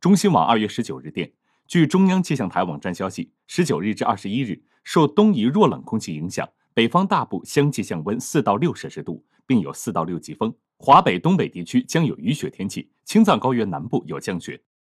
中新网二月十九日电据中央气象台网站消息十九日至二十一日受东移弱冷空气影响北方大部相继降温四到六摄氏度并有四到六级风。华北东北地区将有雨雪天气青藏高原南部有降雪。